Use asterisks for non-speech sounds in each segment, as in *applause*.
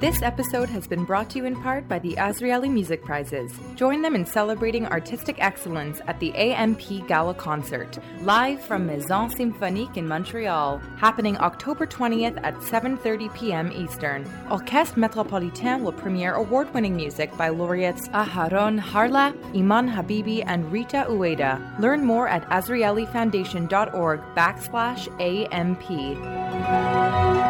This episode has been brought to you in part by the Azrieli Music Prizes. Join them in celebrating artistic excellence at the AMP Gala Concert, live from Maison Symphonique in Montreal, happening October 20th at 7:30 p.m. Eastern. Orchestre Metropolitain will premiere award-winning music by laureates Aharon Harlap, Iman Habibi, and Rita Ueda. Learn more at azrielifoundation.org backslash AMP.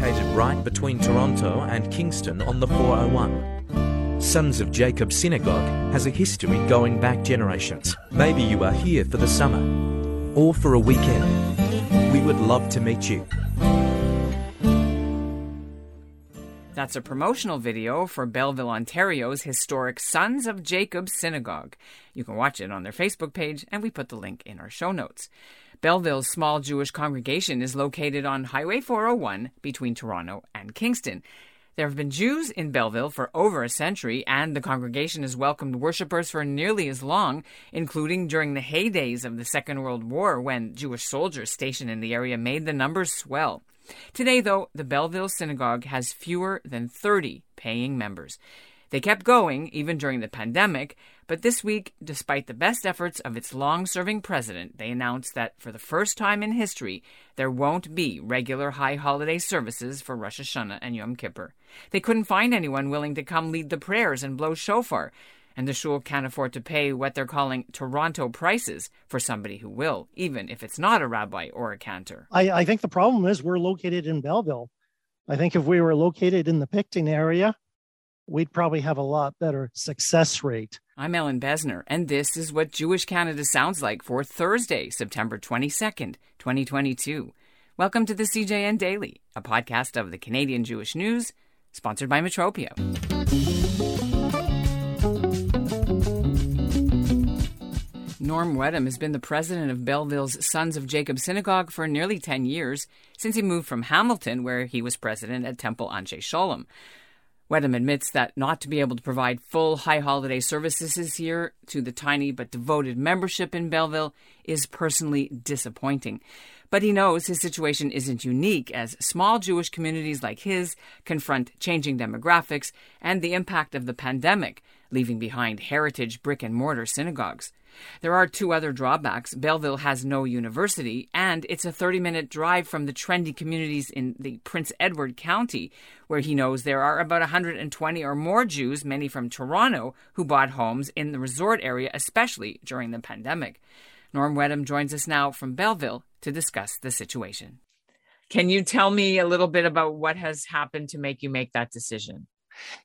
Located right between Toronto and Kingston on the 401. Sons of Jacob Synagogue has a history going back generations. Maybe you are here for the summer or for a weekend. We would love to meet you. That's a promotional video for Belleville, Ontario's historic Sons of Jacob Synagogue. You can watch it on their Facebook page, and we put the link in our show notes. Belleville's small Jewish congregation is located on Highway 401 between Toronto and Kingston. There have been Jews in Belleville for over a century, and the congregation has welcomed worshippers for nearly as long, including during the heydays of the Second World War when Jewish soldiers stationed in the area made the numbers swell. Today, though, the Belleville Synagogue has fewer than 30 paying members. They kept going even during the pandemic, but this week, despite the best efforts of its long serving president, they announced that for the first time in history, there won't be regular high holiday services for Rosh Hashanah and Yom Kippur. They couldn't find anyone willing to come lead the prayers and blow shofar, and the shul can't afford to pay what they're calling Toronto prices for somebody who will, even if it's not a rabbi or a cantor. I, I think the problem is we're located in Belleville. I think if we were located in the Picton area, we'd probably have a lot better success rate. I'm Ellin Bessner, and this is what Jewish Canada sounds like for Thursday, September 22nd, 2022. Welcome to the CJN Daily, a podcast of the Canadian Jewish News, sponsored by Metropia. Norm Weddum has been the president of Belleville's Sons of Jacob Synagogue for nearly 10 years, since he moved from Hamilton, where he was president at Temple Anshe Sholom. Weddum admits that not to be able to provide full high holiday services this year to the tiny but devoted membership in Belleville is personally disappointing. But he knows his situation isn't unique as small Jewish communities like his confront changing demographics and the impact of the pandemic, leaving behind heritage brick and mortar synagogues. There are two other drawbacks. Belleville has no university, and it's a 30 minute drive from the trendy communities in the Prince Edward County, where he knows there are about 120 or more Jews, many from Toronto, who bought homes in the resort area, especially during the pandemic. Norm Weddum joins us now from Belleville to discuss the situation. Can you tell me a little bit about what has happened to make you make that decision?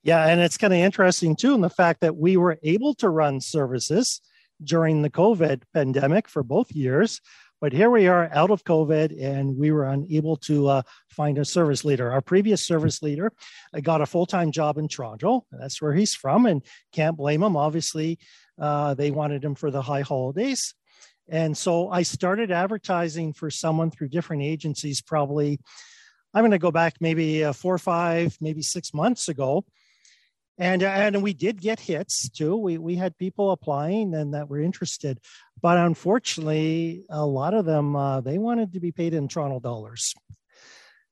Yeah, and it's kind of interesting too in the fact that we were able to run services during the COVID pandemic for both years. But here we are out of COVID, and we were unable to uh, find a service leader. Our previous service leader uh, got a full time job in Toronto. That's where he's from, and can't blame him. Obviously, uh, they wanted him for the high holidays. And so I started advertising for someone through different agencies, probably, I'm going to go back maybe uh, four or five, maybe six months ago and and we did get hits too. We we had people applying and that were interested, but unfortunately, a lot of them uh, they wanted to be paid in Toronto dollars,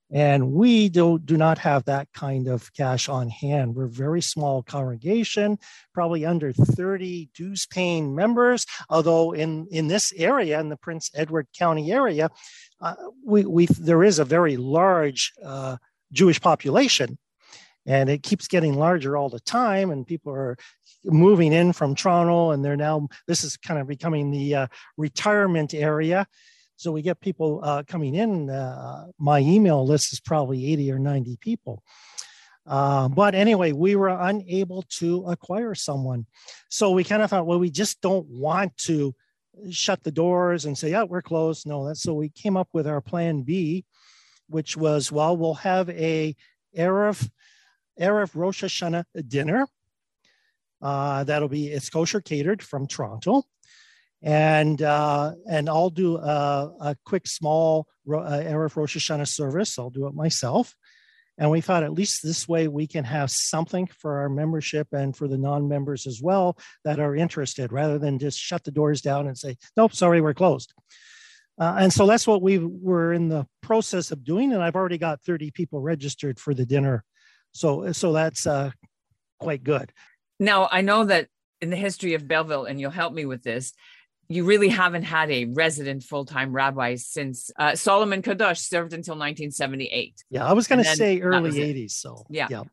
and we do do not have that kind of cash on hand. We're a very small congregation, probably under thirty dues paying members. Although in in this area, in the Prince Edward County area, uh, we we there is a very large uh, Jewish population and it keeps getting larger all the time and people are moving in from toronto and they're now this is kind of becoming the uh, retirement area so we get people uh, coming in uh, my email list is probably 80 or 90 people uh, but anyway, we were unable to acquire someone. So we kind of thought, well, we just don't want to shut the doors and say, yeah, we're closed. No, that's so we came up with our plan B, which was, well, we'll have a Erev Erev Rosh Hashanah dinner. Uh, that'll be it's kosher catered from Toronto, and uh, and I'll do a, a quick small uh, Erev Rosh Hashanah service. I'll do it myself, And we thought at least this way we can have something for our membership and for the non members as well that are interested rather than just shut the doors down and say, nope, sorry, we're closed. Uh, and so that's what we were in the process of doing. And I've already got 30 people registered for the dinner. So, so that's uh, quite good. Now, I know that in the history of Belleville, and you'll help me with this, you really haven't had a resident full-time rabbi since uh, Solomon Kadosh served until 1978. Yeah, I was going to say early 80s. So yeah. yeah.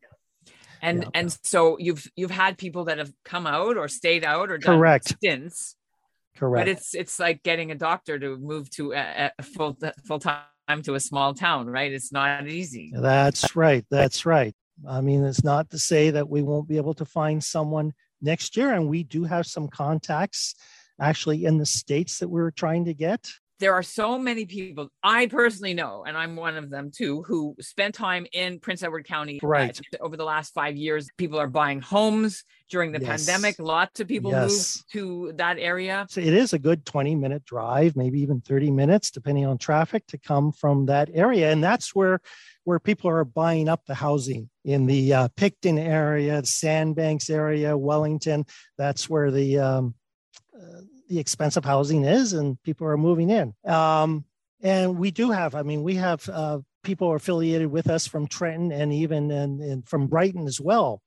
And yeah. and so you've you've had people that have come out or stayed out or done correct stints. Correct. But it's it's like getting a doctor to move to a, a full full time to a small town, right? It's not easy. That's right. That's right. I mean, it's not to say that we won't be able to find someone next year, and we do have some contacts actually in the states that we are trying to get? There are so many people I personally know, and I'm one of them too, who spent time in Prince Edward County right. Over the last five years. People are buying homes during the yes. pandemic. Lots of people yes. moved to that area. So it is a good 20 minute drive, maybe even 30 minutes, depending on traffic, to come from that area. And that's where where people are buying up the housing in the uh, Picton area, Sandbanks area, Wellington. That's where the um, the expensive housing is, and people are moving in. Um, and we do have, I mean, we have uh, people affiliated with us from Trenton and even and, and from Brighton as well.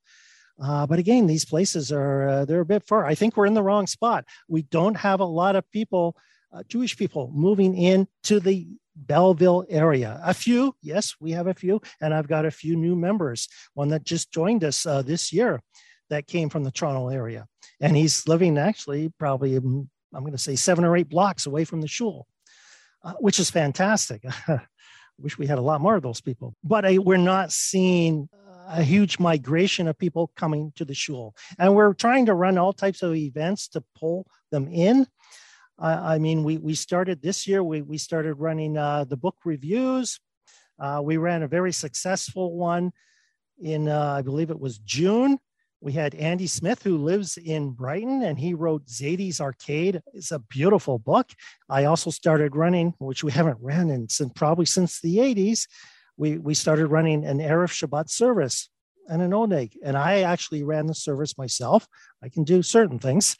Uh, but again, these places are uh, they're a bit far. I think we're in the wrong spot. We don't have a lot of people, uh, Jewish people, moving in to the Belleville area. A few, yes, we have a few, and I've got a few new members. One that just joined us uh, this year, that came from the Toronto area, and he's living actually probably I'm going to say seven or eight blocks away from the shul, uh, which is fantastic. I *laughs* wish we had a lot more of those people, but I, we're not seeing a huge migration of people coming to the shul, and we're trying to run all types of events to pull them in. I mean, we we started this year. We we started running uh, the book reviews. Uh, we ran a very successful one in uh, I believe it was June we had Andy Smith, who lives in Brighton, and he wrote Zadie's Arcade. It's a beautiful book. I also started running, which we haven't ran in since probably since the 80s. We, we started running an Erev Shabbat service and an Oneg. And I actually ran the service myself. I can do certain things,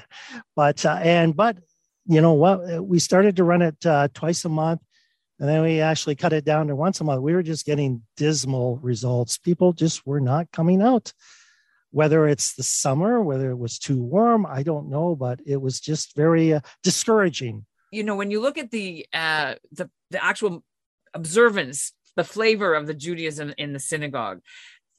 *laughs* but uh, and but you know what? We started to run it uh, twice a month, and then we actually cut it down to once a month. We were just getting dismal results. People just were not coming out whether it's the summer, whether it was too warm, I don't know, but it was just very uh, discouraging. You know, when you look at the uh, the the actual observance, the flavor of the Judaism in the synagogue,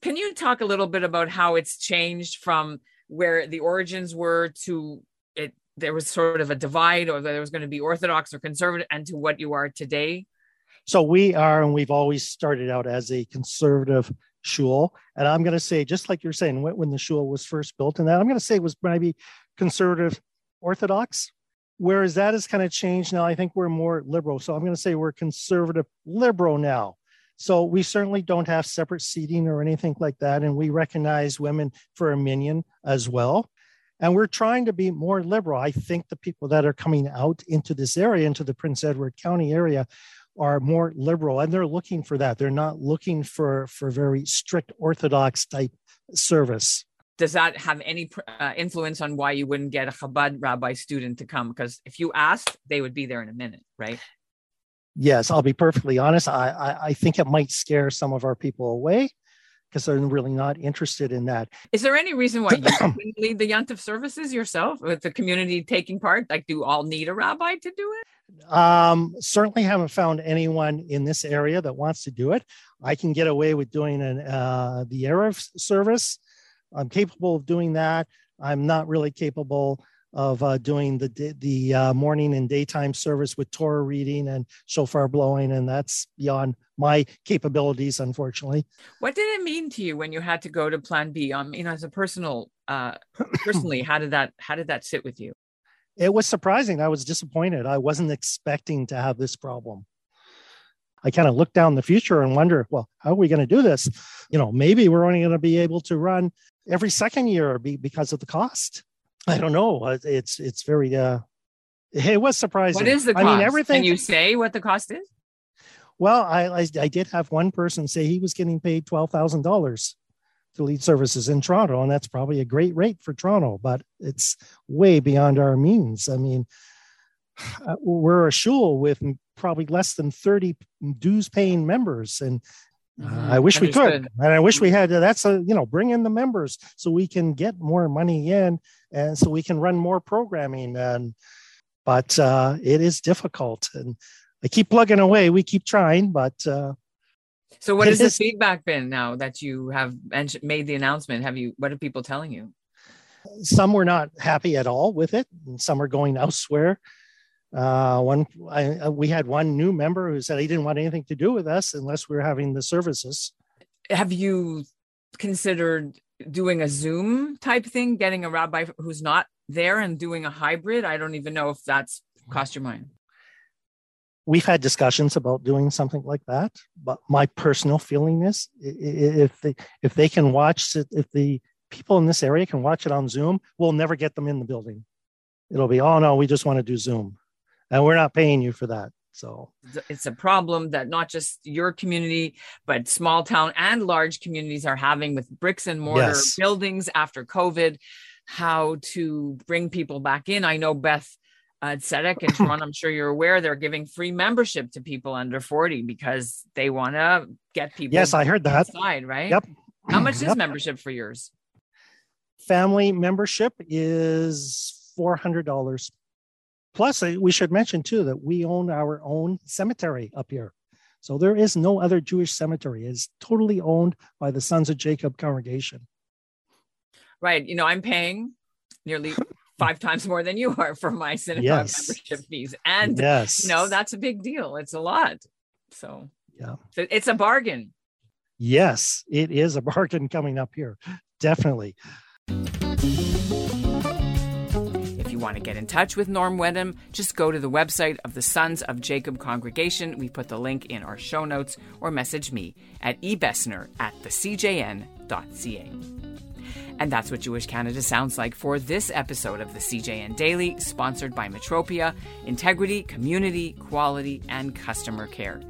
can you talk a little bit about how it's changed from where the origins were to it? There was sort of a divide, or there was going to be Orthodox or conservative, and to what you are today. So we are, and we've always started out as a conservative shul. And I'm going to say, just like you're saying, when the shul was first built, and that I'm going to say was maybe conservative orthodox, whereas that has kind of changed now. I think we're more liberal. So I'm going to say we're conservative liberal now. So we certainly don't have separate seating or anything like that. And we recognize women for a minyan as well. And we're trying to be more liberal. I think the people that are coming out into this area, into the Prince Edward County area, are more liberal and they're looking for that they're not looking for for very strict orthodox type service does that have any uh, influence on why you wouldn't get a chabad rabbi student to come because if you asked they would be there in a minute right yes i'll be perfectly honest i i, I think it might scare some of our people away because they're really not interested in that. Is there any reason why you *clears throat* lead the Yontif services yourself with the community taking part? Like, do all need a rabbi to do it? Um, certainly haven't found anyone in this area that wants to do it. I can get away with doing an, uh, the Erev service. I'm capable of doing that. I'm not really capable of uh, doing the the uh, morning and daytime service with Torah reading and shofar blowing, and that's beyond my capabilities, unfortunately. What did it mean to you when you had to go to Plan B? I mean, as a personal, uh, personally, how did that how did that sit with you? It was surprising. I was disappointed. I wasn't expecting to have this problem. I kind of look down the future and wonder, well, how are we going to do this? You know, maybe we're only going to be able to run every second year because of the cost. I don't know. Uh, it's it's very uh it was surprising. What is the cost? I mean, everything. Can you say what the cost is? Well, I, I, I did have one person say he was getting paid twelve thousand dollars lead services in Toronto, and that's probably a great rate for Toronto, but it's way beyond our means. I mean, *sighs* uh, we're a shul with probably less than thirty dues paying members, and Mm-hmm. I wish Understood. we could, and I wish we had. That's a you know, bring in the members so we can get more money in, and so we can run more programming. And but uh, it is difficult, and I keep plugging away. We keep trying, but. Uh, so, what has the feedback been now that you have made the announcement? Have you? What are people telling you? Some were not happy at all with it, and some are going *laughs* elsewhere. Uh, one, I, uh, we had one new member who said he didn't want anything to do with us unless we are having the services. Have you considered doing a Zoom type thing, getting a rabbi who's not there and doing a hybrid? I don't even know if that's cost your mind. We've had discussions about doing something like that, but my personal feeling is if they if they can watch it, if the people in this area can watch it on Zoom, we'll never get them in the building. It'll be, oh no, we just want to do Zoom and we're not paying you for that. So it's a problem that not just your community, but small town and large communities are having with bricks and mortar yes. buildings after COVID. How to bring people back in. I know Beth uh, Tzedec in Toronto, I'm sure you're aware they're giving free membership to people under 40 because they want to get people. Yes, I heard that. Inside, right? Yep. How much yep. is membership for yours? Family membership is $400. Plus, we should mention too that we own our own cemetery up here. So there is no other Jewish cemetery. It's totally owned by the Sons of Jacob congregation. Right. You know, I'm paying nearly five times more than you are for my synagogue yes. membership fees. And yes. you know, that's a big deal. It's a lot. So yeah. It's a bargain. Yes, it is a *laughs* bargain coming up here. Definitely If you want to get in touch with Norm Weddum, just go to the website of the Sons of Jacob Congregation. We put the link in our show notes or message me at ebessner at thecjn.ca. And that's what Jewish Canada sounds like for this episode of the CJN Daily, sponsored by Metropia Integrity, Community, Quality, and Customer Care.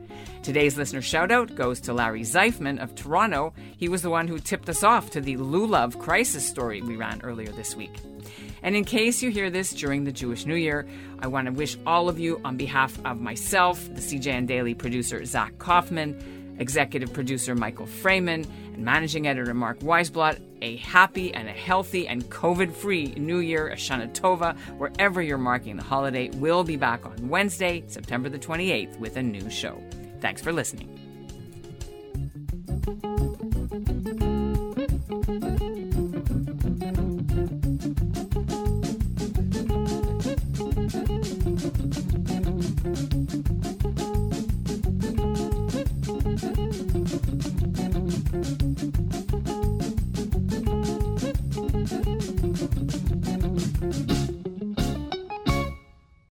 Today's listener shout out goes to Larry Zeifman of Toronto. He was the one who tipped us off to the Lulav crisis story we ran earlier this week. And in case you hear this during the Jewish New Year, I want to wish all of you, on behalf of myself, the CJN Daily producer Zach Kauffman, executive producer Michael Fraiman, and managing editor Mark Weisblott, a happy and a healthy and COVID free New Year, a Shana Tova, wherever you're marking the holiday. We'll be back on Wednesday, September the 28th, with a new show. Thanks for listening.